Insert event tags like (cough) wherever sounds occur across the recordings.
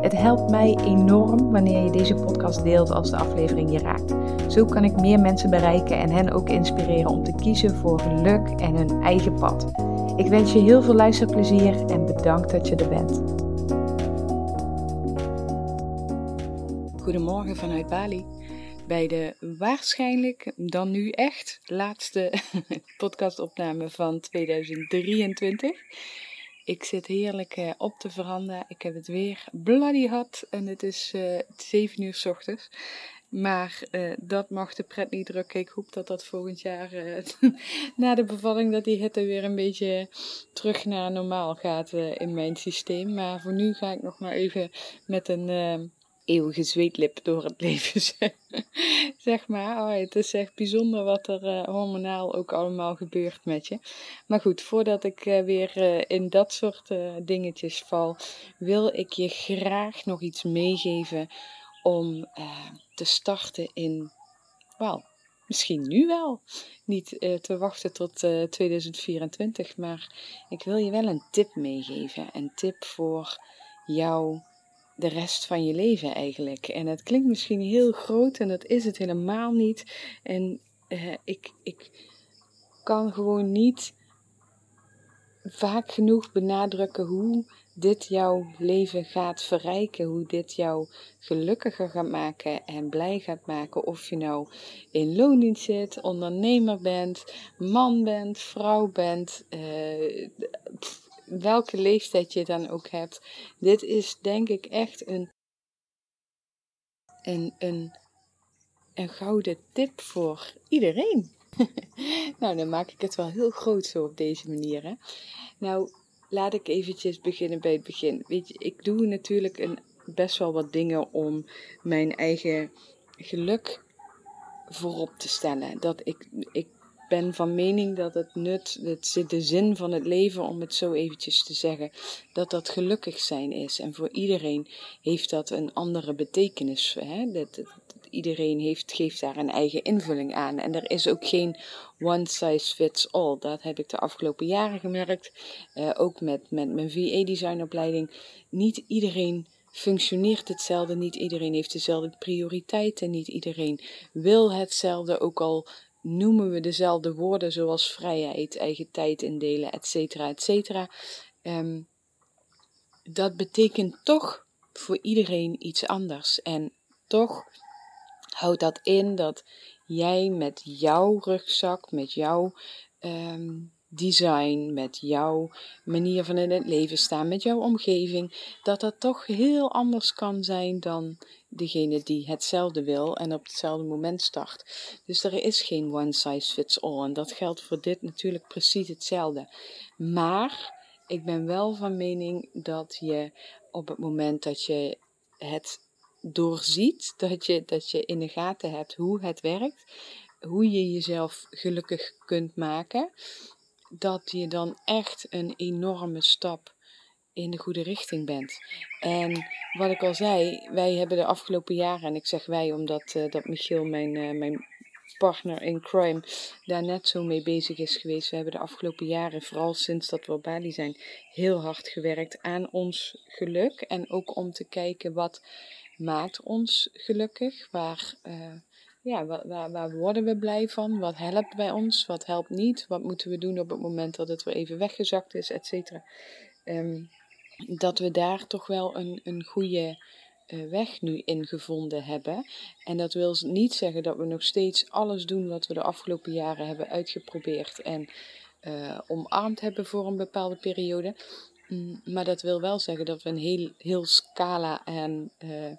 Het helpt mij enorm wanneer je deze podcast deelt als de aflevering je raakt. Zo kan ik meer mensen bereiken en hen ook inspireren om te kiezen voor geluk en hun eigen pad. Ik wens je heel veel luisterplezier en bedankt dat je er bent. Goedemorgen vanuit Bali. Bij de waarschijnlijk dan nu echt laatste (laughs) podcastopname van 2023. Ik zit heerlijk uh, op de veranda. Ik heb het weer bloody hot en het is uh, eh, 7 uur s ochtends. Maar uh, dat mag de pret niet drukken. Ik hoop dat dat volgend jaar (laughs) na de bevalling dat die hitte weer een beetje terug naar normaal gaat in mijn systeem. Maar voor nu ga ik nog maar even met een eeuwige zweetlip door het (laughs) leven, zeg maar. Oh, het is echt bijzonder wat er uh, hormonaal ook allemaal gebeurt met je. Maar goed, voordat ik uh, weer uh, in dat soort dingetjes val, wil ik je graag nog iets meegeven om te starten in, wel, misschien nu wel. Niet te wachten tot 2024, maar ik wil je wel een tip meegeven. Een tip voor jou de rest van je leven eigenlijk. En het klinkt misschien heel groot en dat is het helemaal niet. En uh, ik, ik kan gewoon niet vaak genoeg benadrukken hoe dit jouw leven gaat verrijken, hoe dit jou gelukkiger gaat maken en blij gaat maken. Of je nou in loondienst zit, ondernemer bent, man bent, vrouw bent, uh, welke leeftijd je dan ook hebt. Dit is denk ik echt een, een, een, een gouden tip voor iedereen. (laughs) nou, dan maak ik het wel heel groot zo op deze manier. Hè? Nou, laat ik eventjes beginnen bij het begin. Weet je, ik doe natuurlijk een, best wel wat dingen om mijn eigen geluk voorop te stellen. Dat ik, ik ben van mening dat het nut, het zit de zin van het leven, om het zo eventjes te zeggen, dat dat gelukkig zijn is. En voor iedereen heeft dat een andere betekenis. Hè? Dat, iedereen heeft, geeft daar een eigen invulling aan. En er is ook geen one size fits all. Dat heb ik de afgelopen jaren gemerkt. Uh, ook met, met mijn VA-designopleiding. Niet iedereen functioneert hetzelfde. Niet iedereen heeft dezelfde prioriteiten. Niet iedereen wil hetzelfde. Ook al noemen we dezelfde woorden zoals vrijheid, eigen tijd indelen, etc. etcetera. Um, dat betekent toch voor iedereen iets anders. En toch houdt dat in dat jij met jouw rugzak, met jouw um, design, met jouw manier van in het leven staan, met jouw omgeving, dat dat toch heel anders kan zijn dan degene die hetzelfde wil en op hetzelfde moment start. Dus er is geen one size fits all en dat geldt voor dit natuurlijk precies hetzelfde. Maar ik ben wel van mening dat je op het moment dat je het doorziet, dat je, dat je in de gaten hebt hoe het werkt, hoe je jezelf gelukkig kunt maken, dat je dan echt een enorme stap in de goede richting bent. En wat ik al zei, wij hebben de afgelopen jaren, en ik zeg wij omdat uh, dat Michiel, mijn, uh, mijn partner in crime, daar net zo mee bezig is geweest. We hebben de afgelopen jaren, vooral sinds dat we op Bali zijn, heel hard gewerkt aan ons geluk. En ook om te kijken wat maakt ons gelukkig, waar... Uh, ja, waar, waar, worden we blij van? Wat helpt bij ons? Wat helpt niet? Wat moeten we doen op het moment dat het weer even weggezakt is, et cetera? Um, dat we daar toch wel een, een goede uh, weg nu in gevonden hebben. En dat wil niet zeggen dat we nog steeds alles doen wat we de afgelopen jaren hebben uitgeprobeerd en uh, omarmd hebben voor een bepaalde periode. Mm, maar dat wil wel zeggen dat we een heel, heel scala aan uh,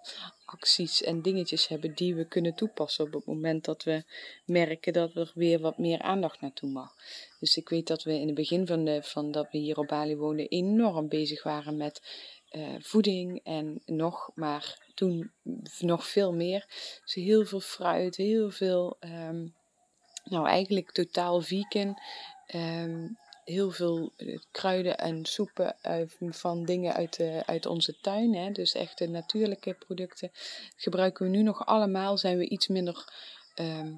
acties en dingetjes hebben die we kunnen toepassen op het moment dat we merken dat er weer wat meer aandacht naartoe mag. Dus ik weet dat we in het begin van, de, van dat we hier op Bali wonen enorm bezig waren met eh, voeding en nog maar toen nog veel meer. Dus heel veel fruit, heel veel, ehm, nou eigenlijk totaal vegan. Ehm, heel veel eh, kruiden en soepen van dingen uit, uit onze tuin. Hè? Dus echte natuurlijke producten gebruiken we nu nog allemaal. Zijn we iets minder ehm,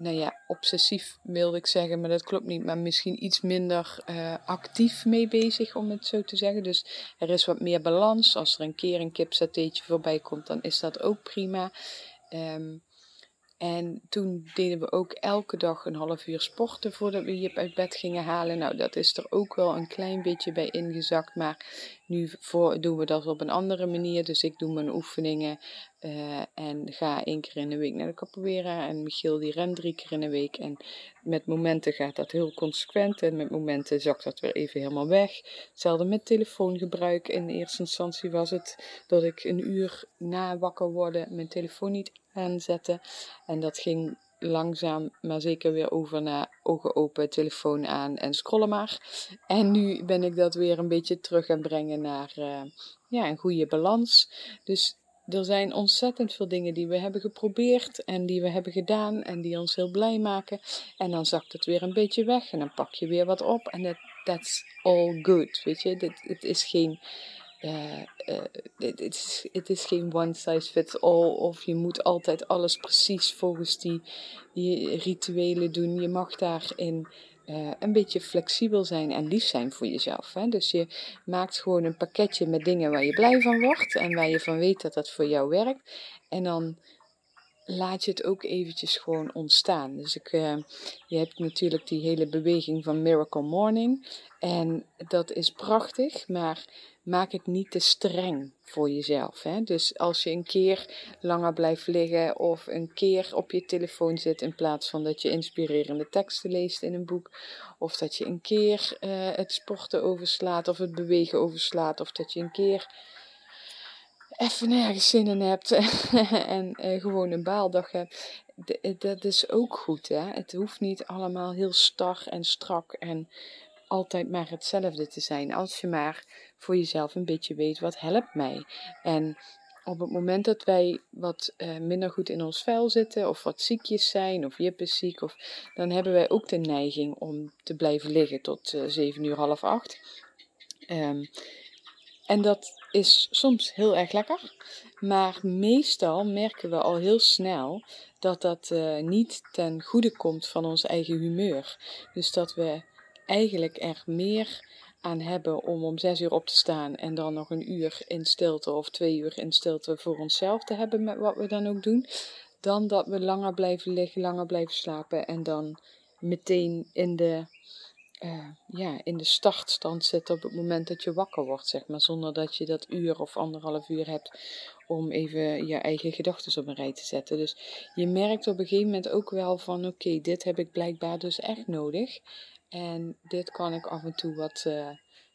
nou ja, obsessief wilde ik zeggen, maar dat klopt niet. Maar misschien iets minder uh, actief mee bezig, om het zo te zeggen. Dus er is wat meer balans. Als er een keer een kipsatéetje voorbij komt, dan is dat ook prima. Um, en toen deden we ook elke dag een half uur sporten voordat we hier uit bed gingen halen. Nou, dat is er ook wel een klein beetje bij ingezakt. Maar nu voor, doen we dat op een andere manier. Dus ik doe mijn oefeningen uh, en ga één keer in de week naar de capoeira. En Michiel die rent drie keer in de week. En met momenten gaat dat heel consequent. En met momenten zakt dat weer even helemaal weg. Hetzelfde met telefoongebruik. In eerste instantie was het dat ik een uur na wakker worden mijn telefoon niet aanzetten. En dat ging langzaam maar zeker weer over naar ogen open, telefoon aan en scrollen maar. En nu ben ik dat weer een beetje terug aan brengen naar uh, ja, een goede balans. Dus er zijn ontzettend veel dingen die we hebben geprobeerd en die we hebben gedaan en die ons heel blij maken. En dan zakt het weer een beetje weg en dan pak je weer wat op en dat that's all good, weet je. Het is geen uh, het, is, het is geen one size fits all of je moet altijd alles precies volgens die, die rituelen doen. Je mag daarin uh, een beetje flexibel zijn en lief zijn voor jezelf. Hè? Dus je maakt gewoon een pakketje met dingen waar je blij van wordt en waar je van weet dat dat voor jou werkt. En dan laat je het ook eventjes gewoon ontstaan. Dus ik, je hebt natuurlijk die hele beweging van Miracle Morning. En dat is prachtig, maar maak het niet te streng voor jezelf. Hè? Dus als je een keer langer blijft liggen of een keer op je telefoon zit in plaats van dat je inspirerende teksten leest in een boek, of dat je een keer uh, het sporten overslaat of het bewegen overslaat, of dat je een keer even nergens zin in hebt (laughs) en uh, gewoon een baaldag hebt. dat is ook goed. Hè? Het hoeft niet allemaal heel star en strak en altijd maar hetzelfde te zijn. Als je maar voor jezelf een beetje weet wat helpt mij. En op het moment dat wij wat uh, minder goed in ons vel zitten, of wat ziekjes zijn, of Jip is ziek, of, dan hebben wij ook de neiging om te blijven liggen tot uh, 7 uur, half 8. Um, en dat is soms heel erg lekker, maar meestal merken we al heel snel dat dat uh, niet ten goede komt van ons eigen humeur. Dus dat we eigenlijk er meer aan hebben om om zes uur op te staan en dan nog een uur in stilte of twee uur in stilte voor onszelf te hebben met wat we dan ook doen, dan dat we langer blijven liggen, langer blijven slapen en dan meteen in de, uh, ja, in de startstand zitten op het moment dat je wakker wordt, zeg maar, zonder dat je dat uur of anderhalf uur hebt om even je eigen gedachten op een rij te zetten. Dus je merkt op een gegeven moment ook wel van oké, dit heb ik blijkbaar dus echt nodig. En dit kan ik af en toe wat, uh,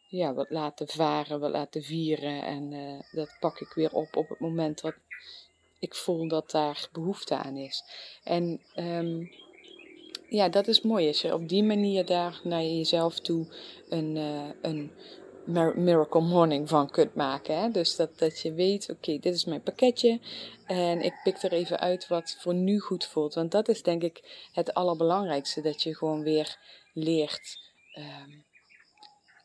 ja, wat laten varen, wat laten vieren. En uh, dat pak ik weer op op het moment dat ik voel dat daar behoefte aan is. En um, ja, dat is mooi als je op die manier daar naar jezelf toe een, uh, een miracle morning van kunt maken. Hè? Dus dat, dat je weet, oké, dit is mijn pakketje. En ik pik er even uit wat voor nu goed voelt. Want dat is denk ik het allerbelangrijkste. Dat je gewoon weer leert um,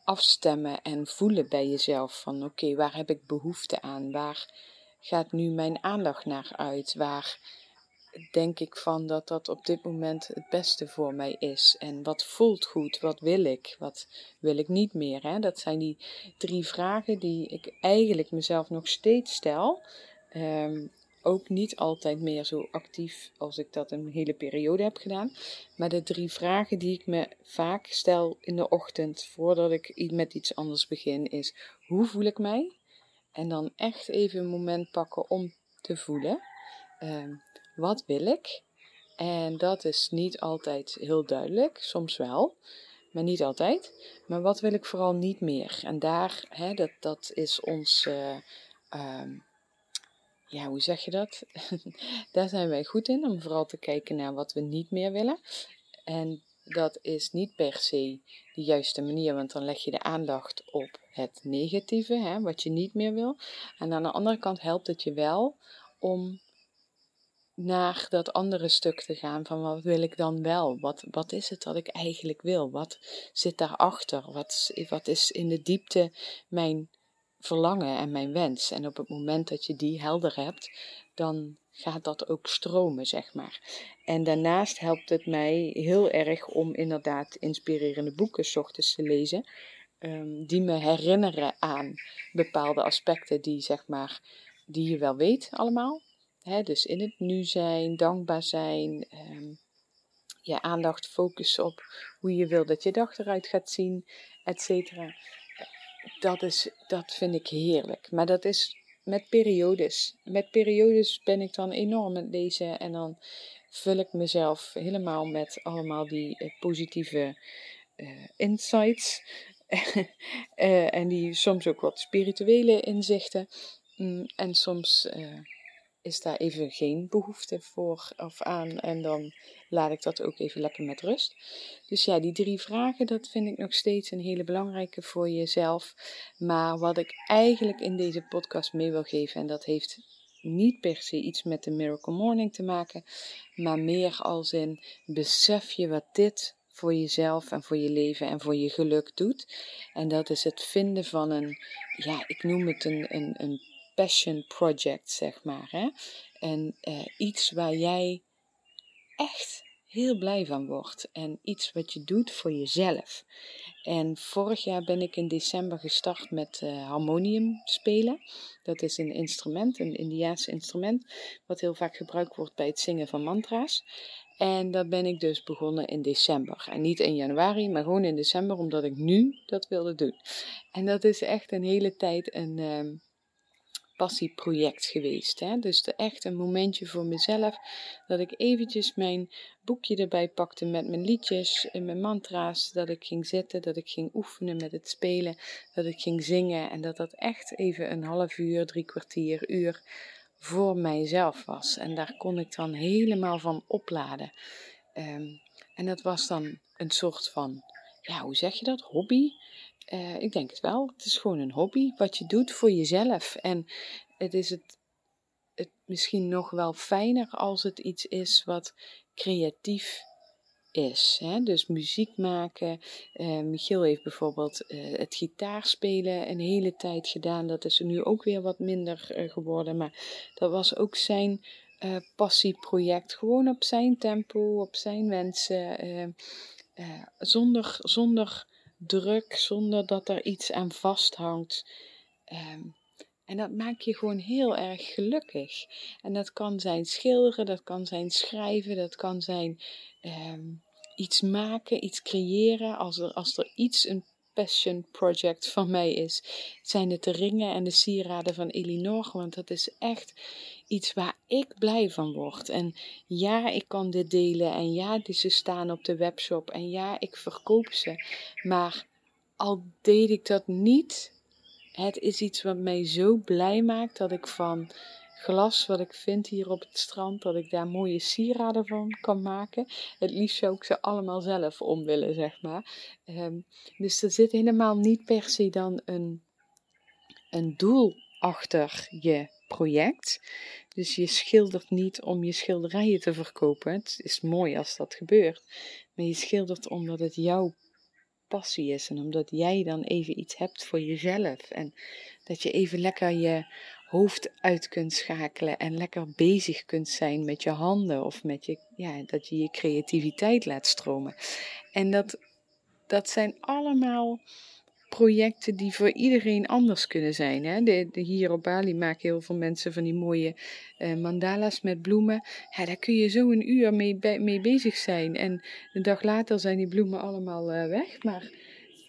afstemmen en voelen bij jezelf. Van oké, waar heb ik behoefte aan? Waar gaat nu mijn aandacht naar uit? Waar denk ik van dat dat op dit moment het beste voor mij is? En wat voelt goed? Wat wil ik? Wat wil ik niet meer? Hè? Dat zijn die drie vragen die ik eigenlijk mezelf nog steeds stel. Um, ook niet altijd meer zo actief als ik dat een hele periode heb gedaan. Maar de drie vragen die ik me vaak stel in de ochtend voordat ik met iets anders begin is: hoe voel ik mij? En dan echt even een moment pakken om te voelen. Uh, wat wil ik? En dat is niet altijd heel duidelijk, soms wel, maar niet altijd. Maar wat wil ik vooral niet meer? En daar, hè, dat, dat is ons. Uh, ja, hoe zeg je dat? (laughs) Daar zijn wij goed in, om vooral te kijken naar wat we niet meer willen. En dat is niet per se de juiste manier, want dan leg je de aandacht op het negatieve, hè, wat je niet meer wil. En aan de andere kant helpt het je wel om naar dat andere stuk te gaan van wat wil ik dan wel? Wat, wat is het dat ik eigenlijk wil? Wat zit daarachter? Wat, wat is in de diepte mijn verlangen en mijn wens? En op het moment dat je die helder hebt, dan gaat dat ook stromen, zeg maar. En daarnaast helpt het mij heel erg om inderdaad inspirerende boeken s ochtends te lezen. Um, die me herinneren aan bepaalde aspecten die, zeg maar, die je wel weet allemaal. Dus in het nu zijn, dankbaar zijn, um, je aandacht focussen op hoe je wil dat je dag eruit gaat zien, et cetera. Dat, is, dat vind ik heerlijk. Maar dat is met periodes. Met periodes ben ik dan enorm aan het lezen en dan vul ik mezelf helemaal met allemaal die uh, positieve uh, insights. uh, (laughs) en die soms ook wat spirituele inzichten. Mm, en soms is daar even geen behoefte voor of aan. En dan laat ik dat ook even lekker met rust. Dus ja, die drie vragen, dat vind ik nog steeds een hele belangrijke voor jezelf. Maar wat ik eigenlijk in deze podcast mee wil geven, en dat heeft niet per se iets met de Miracle Morning te maken, maar meer als in besef je wat dit voor jezelf en voor je leven en voor je geluk doet. En dat is het vinden van een, ja, ik noem het een, een, een passion project, zeg maar. Hè? En uh, iets waar jij echt heel blij van wordt. En iets wat je doet voor jezelf. En vorig jaar ben ik in december gestart met uh, harmonium spelen. Dat is een instrument, een Indiaans instrument, wat heel vaak gebruikt wordt bij het zingen van mantra's. En dat ben ik dus begonnen in december. En niet in januari, maar gewoon in december, omdat ik nu dat wilde doen. En dat is echt een hele tijd een, uh, passieproject geweest. Hè? Dus de, echt een momentje voor mezelf. Dat ik eventjes mijn boekje erbij pakte met mijn liedjes en mijn mantra's. Dat ik ging zitten, dat ik ging oefenen met het spelen. Dat ik ging zingen. En dat dat echt even een half uur, drie kwartier, uur voor mijzelf was. En daar kon ik dan helemaal van opladen. Ehm, en dat was dan een soort van, ja, hoe zeg je dat? Hobby. Uh, ik denk het wel. Het is gewoon een hobby wat je doet voor jezelf. En het is het, het misschien nog wel fijner als het iets is wat creatief is. Hè? Dus muziek maken. Uh, Michiel heeft bijvoorbeeld uh, het gitaarspelen een hele tijd gedaan. Dat is er nu ook weer wat minder geworden. Maar dat was ook zijn passieproject. Gewoon op zijn tempo, op zijn wensen. zonder, zonder druk, zonder dat er iets aan vasthangt. Um, en dat maakt je gewoon heel erg gelukkig. En dat kan zijn schilderen, dat kan zijn schrijven, dat kan zijn um, iets maken, iets creëren. Als er, als er iets een passion project van mij is, zijn het de ringen en de sieraden van Elinor. Want dat is echt iets waar ik blij van word. En ja, ik kan dit delen. En ja, ze staan op de webshop. En ja, ik verkoop ze. Maar al deed ik dat niet, het is iets wat mij zo blij maakt dat ik van glas wat ik vind hier op het strand, dat ik daar mooie sieraden van kan maken. Het liefst zou ik ze allemaal zelf om willen, zeg maar. Ehm, dus er zit helemaal niet per se dan een, een doel achter je project. Dus je schildert niet om je schilderijen te verkopen. Het is mooi als dat gebeurt. Maar je schildert omdat het jouw passie is. En omdat jij dan even iets hebt voor jezelf. En dat je even lekker je hoofd uit kunt schakelen en lekker bezig kunt zijn met je handen of met je, ja, dat je je creativiteit laat stromen. En dat, dat zijn allemaal projecten die voor iedereen anders kunnen zijn. Hè? De, hier op Bali maken heel veel mensen van die mooie uh, mandala's met bloemen. Ja, daar kun je zo een uur mee, mee bezig zijn. En een dag later zijn die bloemen allemaal uh, weg. Maar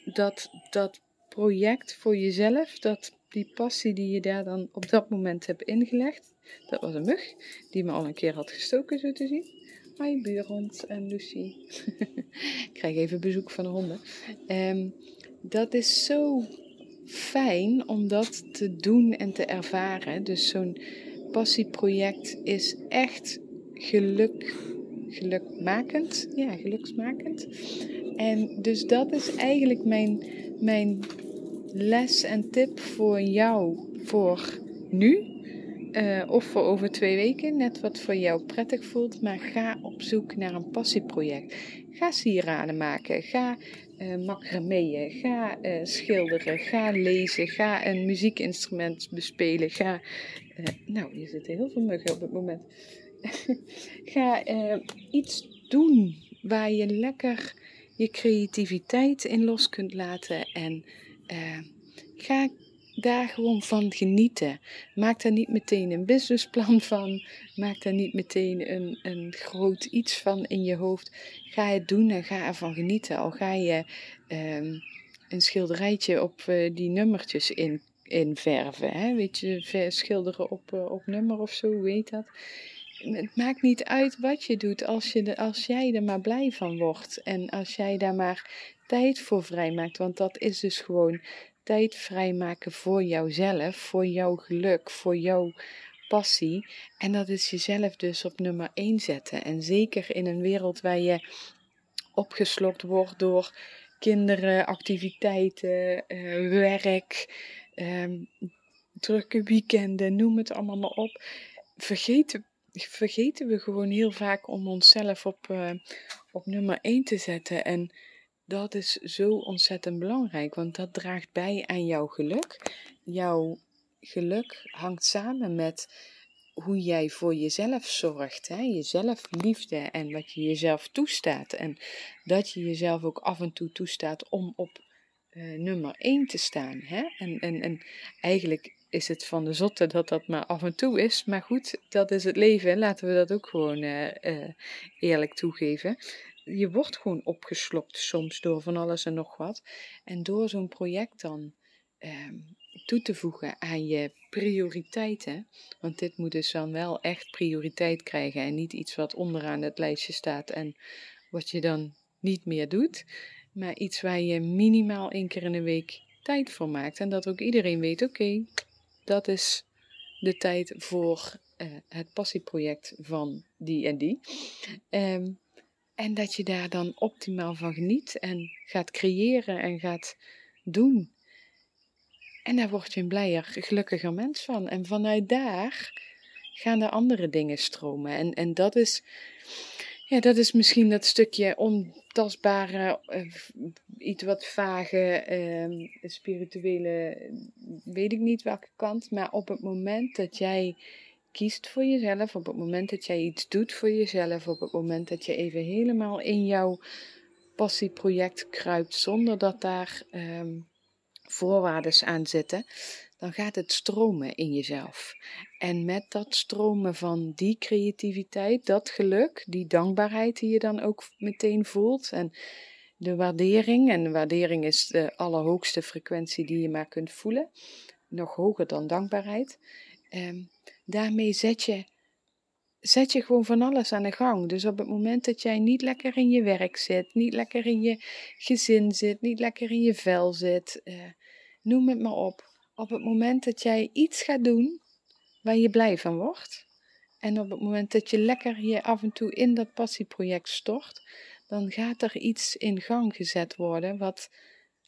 dat, dat project voor jezelf, dat, die passie die je daar dan op dat moment hebt ingelegd. Dat was een mug die me al een keer had gestoken, zo te zien. Hoi buurhond en Lucy. (laughs) Ik krijg even bezoek van de honden. Um, dat is zo fijn om dat te doen en te ervaren. Dus zo'n passieproject is echt geluk gelukmakend. Ja, geluksmakend. En dus dat is eigenlijk mijn, mijn les en tip voor jou voor nu. Uh, of voor over twee weken, net wat voor jou prettig voelt. Maar ga op zoek naar een passieproject. Ga sieraden maken. Ga uh. Ga uh, schilderen. Ga lezen. Ga een muziekinstrument bespelen. Ga. nou, hier zitten heel veel muggen op het moment. (laughs) ga iets doen waar je lekker je creativiteit in los kunt laten. En ga daar gewoon van genieten. Maak daar niet meteen een businessplan (laughs) van. Maak daar niet meteen een, een groot iets van in je hoofd. Ga het doen en ga ervan genieten. Al ga je um, een schilderijtje op uh, die nummertjes in, inverven. Hè? Weet je, schilderen op, uh, op nummer of zo, weet dat? Het maakt niet uit wat je doet als, je de, als jij er maar blij van wordt. En als jij daar maar tijd voor vrijmaakt. Want dat is dus gewoon tijd vrijmaken voor jouzelf, voor jouw geluk, voor jouw passie. En dat is jezelf dus op nummer 1 zetten. En zeker in een wereld waar je opgeslokt wordt door kinderen, activiteiten, uh, werk, um, drukke weekenden, noem het allemaal maar op. Vergeten, vergeten we gewoon heel vaak om onszelf op, uh, op nummer 1 te zetten. En dat is zo ontzettend belangrijk, want dat draagt bij aan jouw geluk. Jouw geluk hangt samen met hoe jij voor jezelf zorgt, hè? jezelf liefde en wat je jezelf toestaat. En dat je jezelf ook af en toe toestaat om op uh, nummer 1 te staan. Hè? En, en, en eigenlijk is het van de zotte dat dat maar af en toe is. Maar goed, dat is het leven. Laten we dat ook gewoon uh, uh, eerlijk toegeven je wordt gewoon opgeslokt soms door van alles en nog wat. En door zo'n project dan ehm, toe te voegen aan je prioriteiten, want dit moet dus dan wel echt prioriteit krijgen en niet iets wat onderaan het lijstje staat en wat je dan niet meer doet, maar iets waar je minimaal één keer in de week tijd voor maakt. En dat ook iedereen weet, oké, dat is de tijd voor uh, het passieproject van die en die. Um, en dat je daar dan optimaal van geniet en gaat creëren en gaat doen. En daar word je een blijer, gelukkiger mens van. En vanuit daar gaan er andere dingen stromen. En, en dat, is, ja, dat is misschien dat stukje ontastbare, uh, iets wat vage, uh, spirituele, weet ik niet welke kant. Maar op het moment dat jij kiest voor jezelf, op het moment dat jij iets doet voor jezelf, op het moment dat je even helemaal in jouw passieproject kruipt zonder dat daar um, voorwaarden aan zitten, dan gaat het stromen in jezelf. En met dat stromen van die creativiteit, dat geluk, die dankbaarheid die je dan ook meteen voelt en de waardering, en de waardering is de allerhoogste frequentie die je maar kunt voelen, nog hoger dan dankbaarheid. Um, daarmee zet je, zet je gewoon van alles aan de gang. Dus op het moment dat jij niet lekker in je werk zit, niet lekker in je gezin zit, niet lekker in je vel zit, uh, noem het maar op. Op het moment dat jij iets gaat doen waar je blij van wordt, en op het moment dat je lekker je af en toe in dat passieproject stort, dan gaat er iets in gang gezet worden wat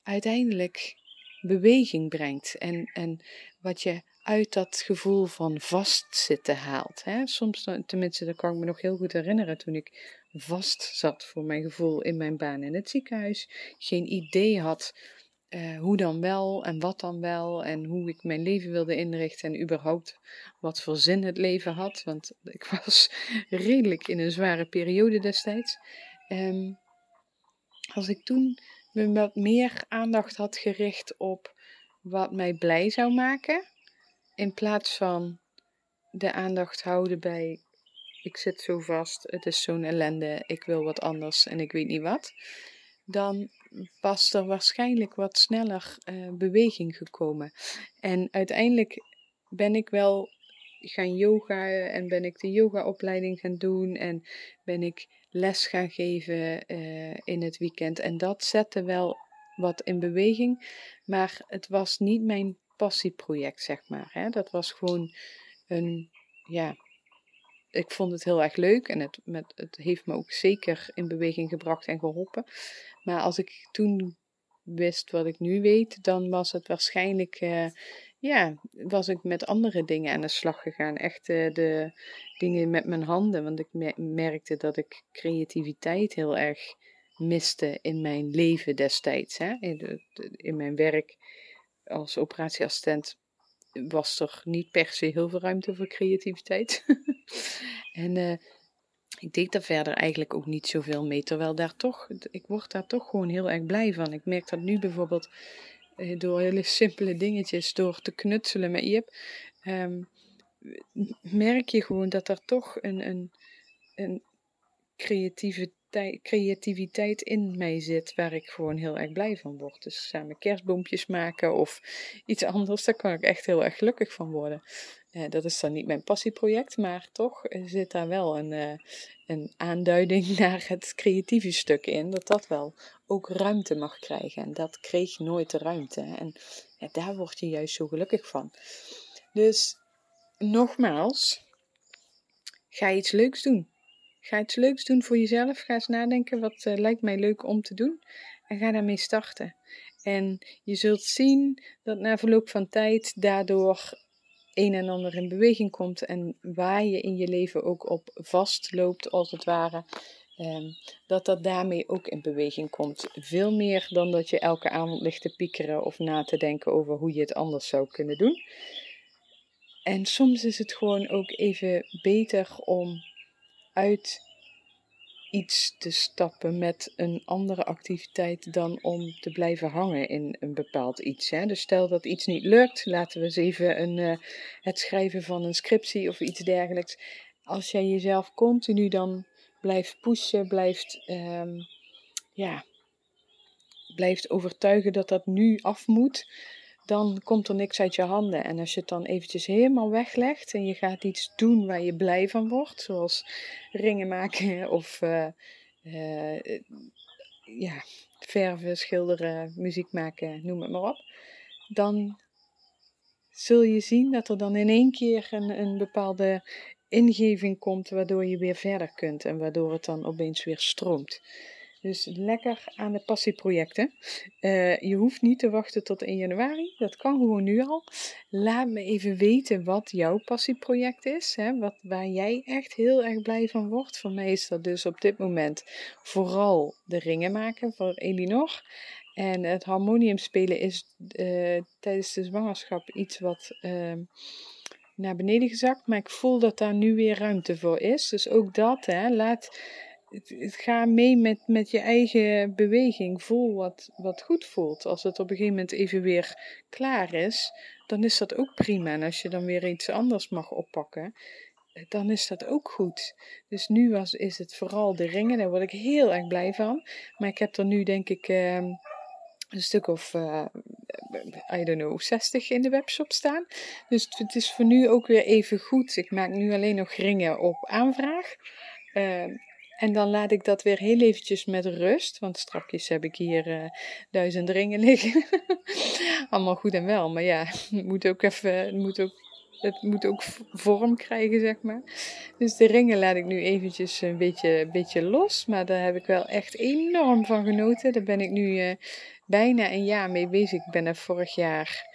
uiteindelijk beweging brengt. En, en wat je uit dat gevoel van vastzitten haalt. Hè? Soms, tenminste, dat kan ik me nog heel goed herinneren toen ik vast zat voor mijn gevoel in mijn baan in het ziekenhuis. Geen idee had uh, hoe dan wel en wat dan wel en hoe ik mijn leven wilde inrichten en überhaupt wat voor zin het leven had. Want (laughs) ik was redelijk in een zware periode destijds. Um, als ik toen me wat meer aandacht had gericht op wat mij blij zou maken, in plaats van de aandacht houden bij ik zit zo vast, het is zo'n ellende, ik wil wat anders en ik weet niet wat, dan was er waarschijnlijk wat sneller uh, beweging gekomen. En uiteindelijk ben ik wel gaan yoga en ben ik de yogaopleiding gaan doen en ben ik les gaan geven uh, in het weekend. En dat zette wel wat in beweging, maar het was niet mijn passieproject, zeg maar. Hè? Dat was gewoon een, ja, ik vond het heel erg leuk en het, met, het heeft me ook zeker in beweging gebracht en geholpen. Maar als ik toen wist wat ik nu weet, dan was het waarschijnlijk, uh, ja, was ik met andere dingen aan de slag gegaan. Echt uh, de dingen met mijn handen, want ik merkte dat ik creativiteit heel erg miste in mijn leven destijds. Hè? In, in mijn werk als operatieassistent was er niet per se heel veel ruimte voor creativiteit. (laughs) en uh, ik deed daar verder eigenlijk ook niet zoveel mee. Terwijl daar toch, ik word daar toch gewoon heel erg blij van. Ik merk dat nu bijvoorbeeld uh, door hele simpele dingetjes, door te knutselen met Jip, um, merk je gewoon dat er toch een, een, een creatieve creativiteit in mij zit waar ik gewoon heel erg blij van word. Dus samen kerstboompjes maken of iets anders, daar kan ik echt heel erg gelukkig van worden. Uh, dat is dan niet mijn passieproject, maar toch zit daar wel een, uh, een aanduiding (laughs) naar het creatieve stuk in, dat dat wel ook ruimte mag krijgen. En dat kreeg nooit de ruimte. En daar word je juist zo gelukkig van. Dus nogmaals, ga iets leuks doen. Ga iets leuks doen voor jezelf. Ga eens nadenken wat uh, lijkt mij leuk om te doen. En ga daarmee starten. En je zult zien dat na verloop van tijd daardoor een en ander in beweging komt. En waar je in je leven ook op vastloopt, als het ware. Um, dat dat daarmee ook in beweging komt. Veel meer dan dat je elke avond ligt te piekeren of na te denken over hoe je het anders zou kunnen doen. En soms is het gewoon ook even beter om uit iets te stappen met een andere activiteit dan om te blijven hangen in een bepaald iets. Hè? Dus stel dat iets niet lukt, laten we eens even een, uh, het schrijven van een scriptie of iets dergelijks. Als jij jezelf continu dan blijft pushen, blijft, um, ja, blijft overtuigen dat dat nu af moet, dan komt er niks uit je handen. En als je het dan eventjes helemaal weglegt en je gaat iets doen waar je blij van wordt, zoals ringen maken of uh, uh, ja, verven, schilderen, muziek maken, noem het maar op, dan zul je zien dat er dan in één keer een, een bepaalde ingeving komt waardoor je weer verder kunt en waardoor het dan opeens weer stroomt. Dus lekker aan de passieprojecten. Uh, je hoeft niet te wachten tot 1 januari. Dat kan gewoon nu al. Laat me even weten wat jouw passieproject is. Hè? Wat, waar jij echt heel erg blij van wordt. Voor mij is dat dus op dit moment vooral de ringen maken voor Elinor. En het harmonium spelen is uh, tijdens de zwangerschap iets wat uh, naar beneden gezakt. Maar ik voel dat daar nu weer ruimte voor is. Dus ook dat, hè, laat het, ga mee met, met je eigen beweging. Voel wat, wat goed voelt. Als het op een gegeven moment even weer klaar is, dan is dat ook prima. En als je dan weer iets anders mag oppakken, dan is dat ook goed. Dus nu was, is het vooral de ringen, daar word ik heel erg blij van. Maar ik heb er nu denk ik uh, een stuk of, uh, I don't know, 60 in de webshop staan. Dus het is voor nu ook weer even goed. Ik maak nu alleen nog ringen op aanvraag. Uh, en dan laat ik dat weer heel eventjes met rust. Want strakjes heb ik hier uh, duizend ringen liggen. (laughs) Allemaal goed en wel. Maar ja, het moet ook even. Moet ook, het moet ook vorm krijgen, zeg maar. Dus de ringen laat ik nu eventjes een beetje, beetje los. Maar daar heb ik wel echt enorm van genoten. Daar ben ik nu uh, bijna een jaar mee bezig. Ik ben er vorig jaar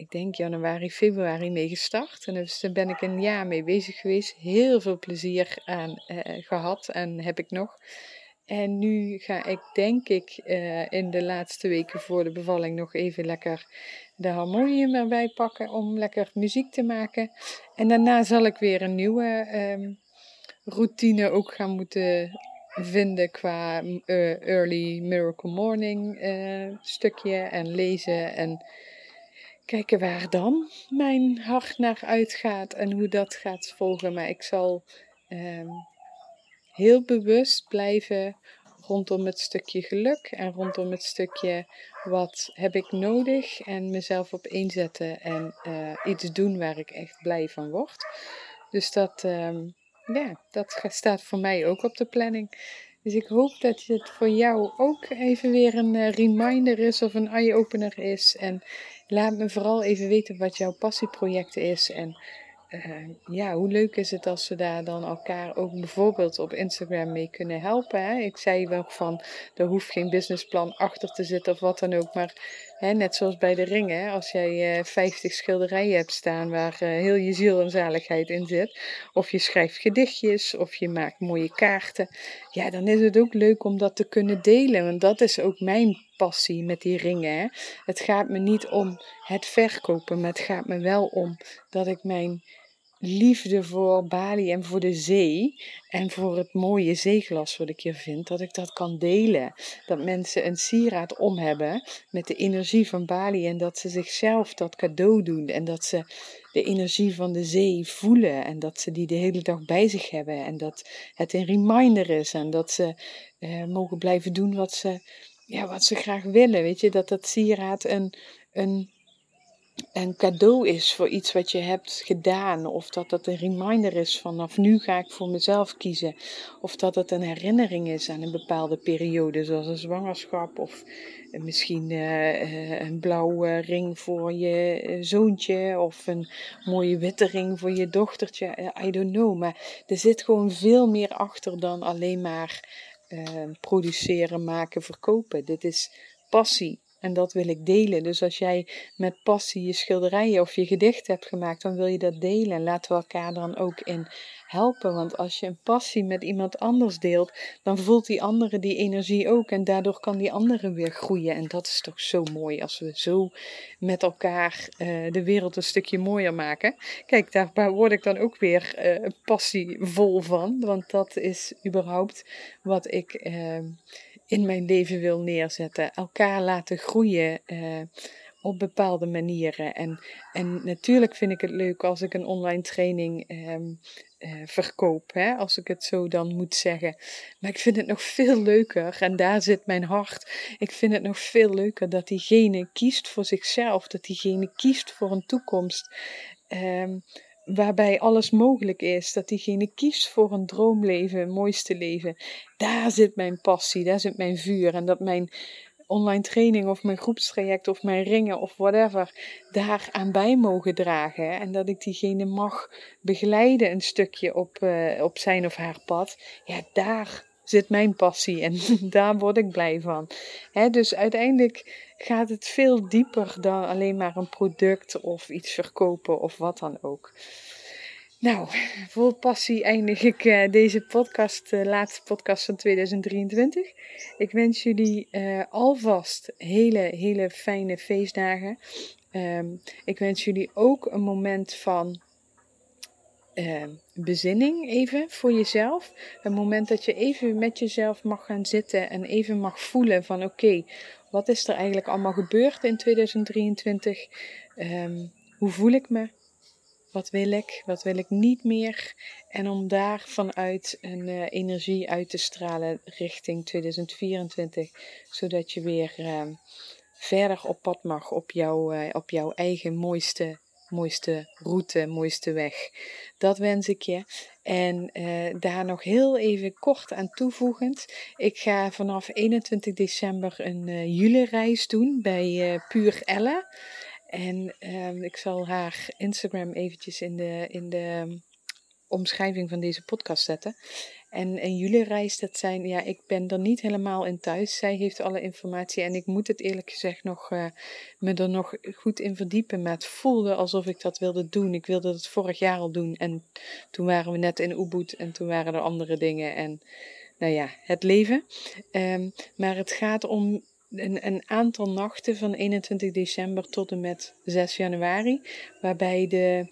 ik denk januari, februari mee gestart. En dus daar ben ik een jaar mee bezig geweest. Heel veel plezier aan eh, gehad en heb ik nog. En nu ga ik denk ik uh, in de laatste weken voor de bevalling nog even lekker de harmonium erbij pakken om lekker muziek te maken. En daarna zal ik weer een nieuwe um, routine ook gaan moeten vinden qua uh, early miracle morning stukje en lezen en kijken waar dan mijn hart naar uitgaat en hoe dat gaat volgen. Maar ik zal um, heel bewust blijven rondom het stukje geluk en rondom het stukje wat heb ik nodig en mezelf op inzetten en uh, iets doen waar ik echt blij van word. Dus dat, um, ja, dat staat voor mij ook op de planning. Dus ik hoop dat het voor jou ook even weer een uh, reminder is of een eye-opener is. En laat me vooral even weten wat jouw passieproject is. En eh, ja, hoe leuk is het als we daar dan elkaar ook bijvoorbeeld op Instagram mee kunnen helpen. Hè? Ik zei wel van, er hoeft geen businessplan achter te zitten of wat dan ook. Maar hè, net zoals bij de ringen, als jij uh, 50 schilderijen hebt staan waar uh, heel je ziel en zaligheid in zit. Of je schrijft gedichtjes of je maakt mooie kaarten. Ja, dan is het ook leuk om dat te kunnen delen. Want dat is ook mijn passie met die ringen. Hè? Het gaat me niet om het verkopen, maar het gaat me wel om dat ik mijn liefde voor Bali en voor de zee en voor het mooie zeeglas wat ik hier vind, dat ik dat kan delen. Dat mensen een sieraad om hebben met de energie van Bali en dat ze zichzelf dat cadeau doen en dat ze de energie van de zee voelen en dat ze die de hele dag bij zich hebben en dat het een reminder is en dat ze eh, mogen blijven doen wat ze, ja, wat ze graag willen. Weet je, dat dat sieraad een, een een cadeau is voor iets wat je hebt gedaan. Of dat het een reminder is vanaf nu ga ik voor mezelf kiezen. Of dat het een herinnering is aan een bepaalde periode, zoals een zwangerschap. Of misschien uh, een blauwe ring voor je eh, zoontje. Of een mooie witte ring voor je dochtertje. I don't know. Maar er zit gewoon veel meer achter dan alleen maar produceren, maken, verkopen. Dit is passie. En dat wil ik delen. Dus als jij met passie je schilderijen of je gedicht hebt gemaakt, dan wil je dat delen. En laten we elkaar dan ook in helpen. Want als je een passie met iemand anders deelt, dan voelt die andere die energie ook. En daardoor kan die andere weer groeien. En dat is toch zo mooi als we zo met elkaar uh, de wereld een stukje mooier maken. Kijk, daar word ik dan ook weer uh, passievol van. Want dat is überhaupt wat ik. Uh, in mijn leven wil neerzetten. Elkaar laten groeien uh, op bepaalde manieren. En, en natuurlijk vind ik het leuk als ik een online training um, uh, verkoop, hè, als ik het zo dan moet zeggen. Maar ik vind het nog veel leuker, en daar zit mijn hart. Ik vind het nog veel leuker dat diegene kiest voor zichzelf, dat diegene kiest voor een toekomst. Um, waarbij alles mogelijk is. Dat diegene kiest voor een droomleven, een mooiste leven. Daar zit mijn passie, daar zit mijn vuur. En dat mijn online training of mijn groepstraject of mijn ringen of whatever daar aan bij mogen dragen. En dat ik diegene mag begeleiden een stukje op, uh, op zijn of haar pad. Ja, daar zit mijn passie en (laughs) daar word ik blij van. dus uiteindelijk gaat het veel dieper dan alleen maar een product of iets verkopen of wat dan ook. Nou, vol passie eindig ik uh, deze podcast, uh, laatste podcast van 2023. Ik wens jullie uh, alvast hele, hele fijne feestdagen. Um, ik wens jullie ook een moment van uh, bezinning even voor jezelf. Een moment dat je even met jezelf mag gaan zitten en even mag voelen van oké, wat is er eigenlijk allemaal gebeurd in 2023? Um, ehm, hoe voel ik me? Wat wil ik? Wat wil ik niet meer? En om daar vanuit een uh, energie uit te stralen richting 2024, zodat je weer uh, verder op pad mag op, uh, op jouw eigen mooiste mooiste route, mooiste weg. Dat wens ik je. En uh, daar nog heel even kort aan toevoegend. Ik ga vanaf 21 december een uh, doen bij uh, Puur Elle. En uh, ik zal haar Instagram eventjes in de, in de omschrijving van deze podcast zetten. En, en jullie reis, dat zijn, ja, ik ben er niet helemaal in thuis. Zij heeft alle informatie en ik moet het eerlijk gezegd nog, uh, me er nog goed in verdiepen. Maar het voelde alsof ik dat wilde doen. Ik wilde het vorig jaar al doen en toen waren we net in Ubud en toen waren er andere dingen. En nou ja, het leven. Um, maar het gaat om een, een, aantal nachten van 21 december tot en met 6 januari, waarbij de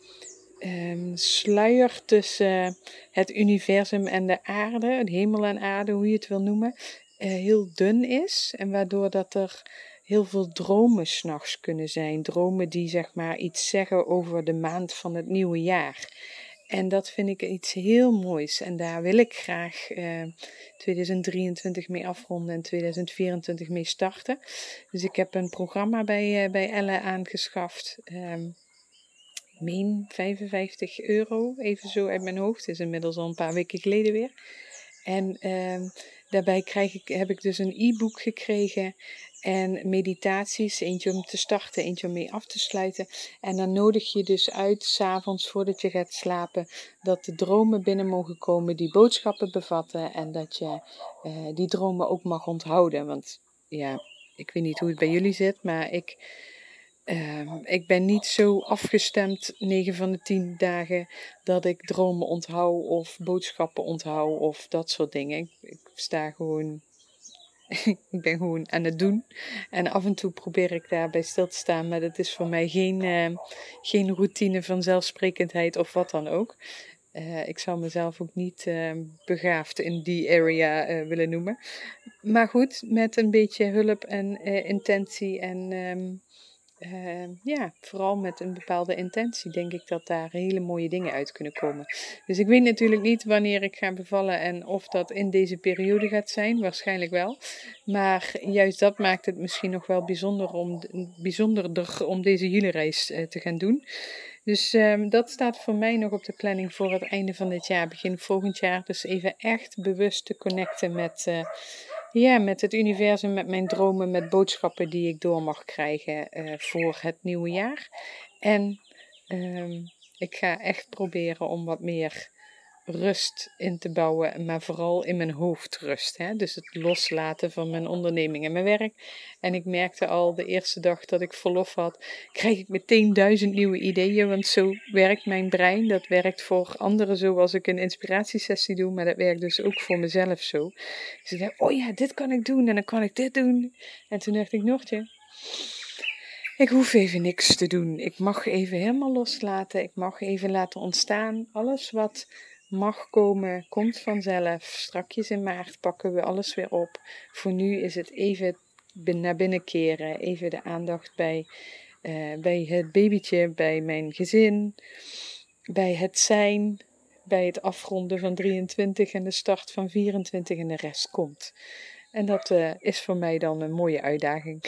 um, sluier tussen het universum en de aarde, hemel en aarde, hoe je het wil noemen, uh, heel dun is. En waardoor dat er heel veel dromen s'nachts kunnen zijn. Dromen die zeg maar iets zeggen over de maand van het nieuwe jaar. En dat vind ik iets heel moois. En daar wil ik graag uh, eh, 2023 mee afronden en 2024 mee starten. Dus ik heb een programma bij, uh, bij Elle aangeschaft. Um, meen 55 euro, even zo uit mijn hoofd. Is inmiddels al een paar weken geleden weer. En uh, Daarbij krijg ik, heb ik dus een e-book gekregen en meditaties. Eentje om te starten, eentje om mee af te sluiten. En dan nodig je dus uit, s'avonds voordat je gaat slapen, dat de dromen binnen mogen komen die boodschappen bevatten. En dat je uh, die dromen ook mag onthouden. Want ja, ik weet niet hoe het bij jullie zit, maar ik uh, ik ben niet zo afgestemd 9 van de 10 dagen dat ik dromen onthoud of boodschappen onthoud of dat soort dingen. Ik, sta gewoon, (laughs) ik ben gewoon aan het doen. En af en toe probeer ik daarbij stil te staan, maar dat is voor mij geen, uh, geen routine van zelfsprekendheid of wat dan ook. Uh, ik zou mezelf ook niet uh, begaafd in die area uh, willen noemen. Maar goed, met een beetje hulp en intentie en uh, ja, vooral met een bepaalde intentie denk ik dat daar hele mooie dingen uit kunnen komen. Dus ik weet natuurlijk niet wanneer ik ga bevallen en of dat in deze periode gaat zijn, waarschijnlijk wel. Maar juist dat maakt het misschien nog wel bijzonder om, bijzonderder om deze jullie-reis uh, te gaan doen. Dus um, dat staat voor mij nog op de planning voor het einde van dit jaar, begin volgend jaar. Dus even echt bewust te connecten met, uh, ja, met het universum, met mijn dromen, met boodschappen die ik door mag krijgen uh, voor het nieuwe jaar. En um, ik ga echt proberen om wat meer rust in te bouwen, maar vooral in mijn hoofd rust. Hè? Dus het loslaten van mijn onderneming en mijn werk. En ik merkte al de eerste dag dat ik verlof had, krijg ik meteen duizend nieuwe ideeën, want zo werkt mijn brein. Dat werkt voor anderen zo als ik een inspiratiesessie doe, maar dat werkt dus ook voor mezelf zo. Dus ik dacht, oh ja, dit kan ik doen en dan kan ik dit doen. En toen dacht ik, Noortje, ik hoef even niks te doen. Ik mag even helemaal loslaten. Ik mag even laten ontstaan. Alles wat mag komen, komt vanzelf. Strakjes in maart pakken we alles weer op. Voor nu is het even naar binnen keren, even de aandacht bij, uh, bij het babytje, bij mijn gezin, bij het zijn, bij het afronden van 23 en de start van 24 en de rest komt. En dat uh, is voor mij dan een mooie uitdaging.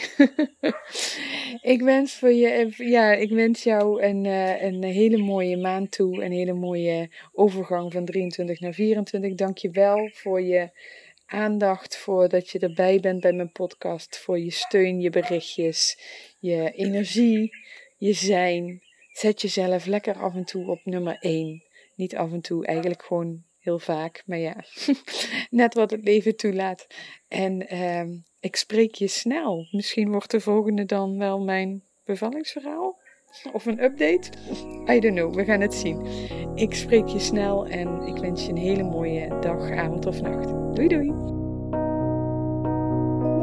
(laughs) ik, wens voor je, ja, ik wens jou een, uh, een hele mooie maand toe. Een hele mooie overgang van 23 naar 24. Dank je wel voor je aandacht, voor dat je erbij bent bij mijn podcast. Voor je steun, je berichtjes, je energie, je zijn. Zet jezelf lekker af en toe op nummer 1. Niet af en toe, eigenlijk gewoon heel vaak. Maar ja, (laughs) net wat het leven toelaat. En uh, ik spreek je snel. Misschien wordt de volgende dan wel mijn bevallingsverhaal. (laughs) Of een update. I don't know, we gaan het zien. Ik spreek je snel en ik wens je een hele mooie dag, avond of nacht. Doei doei!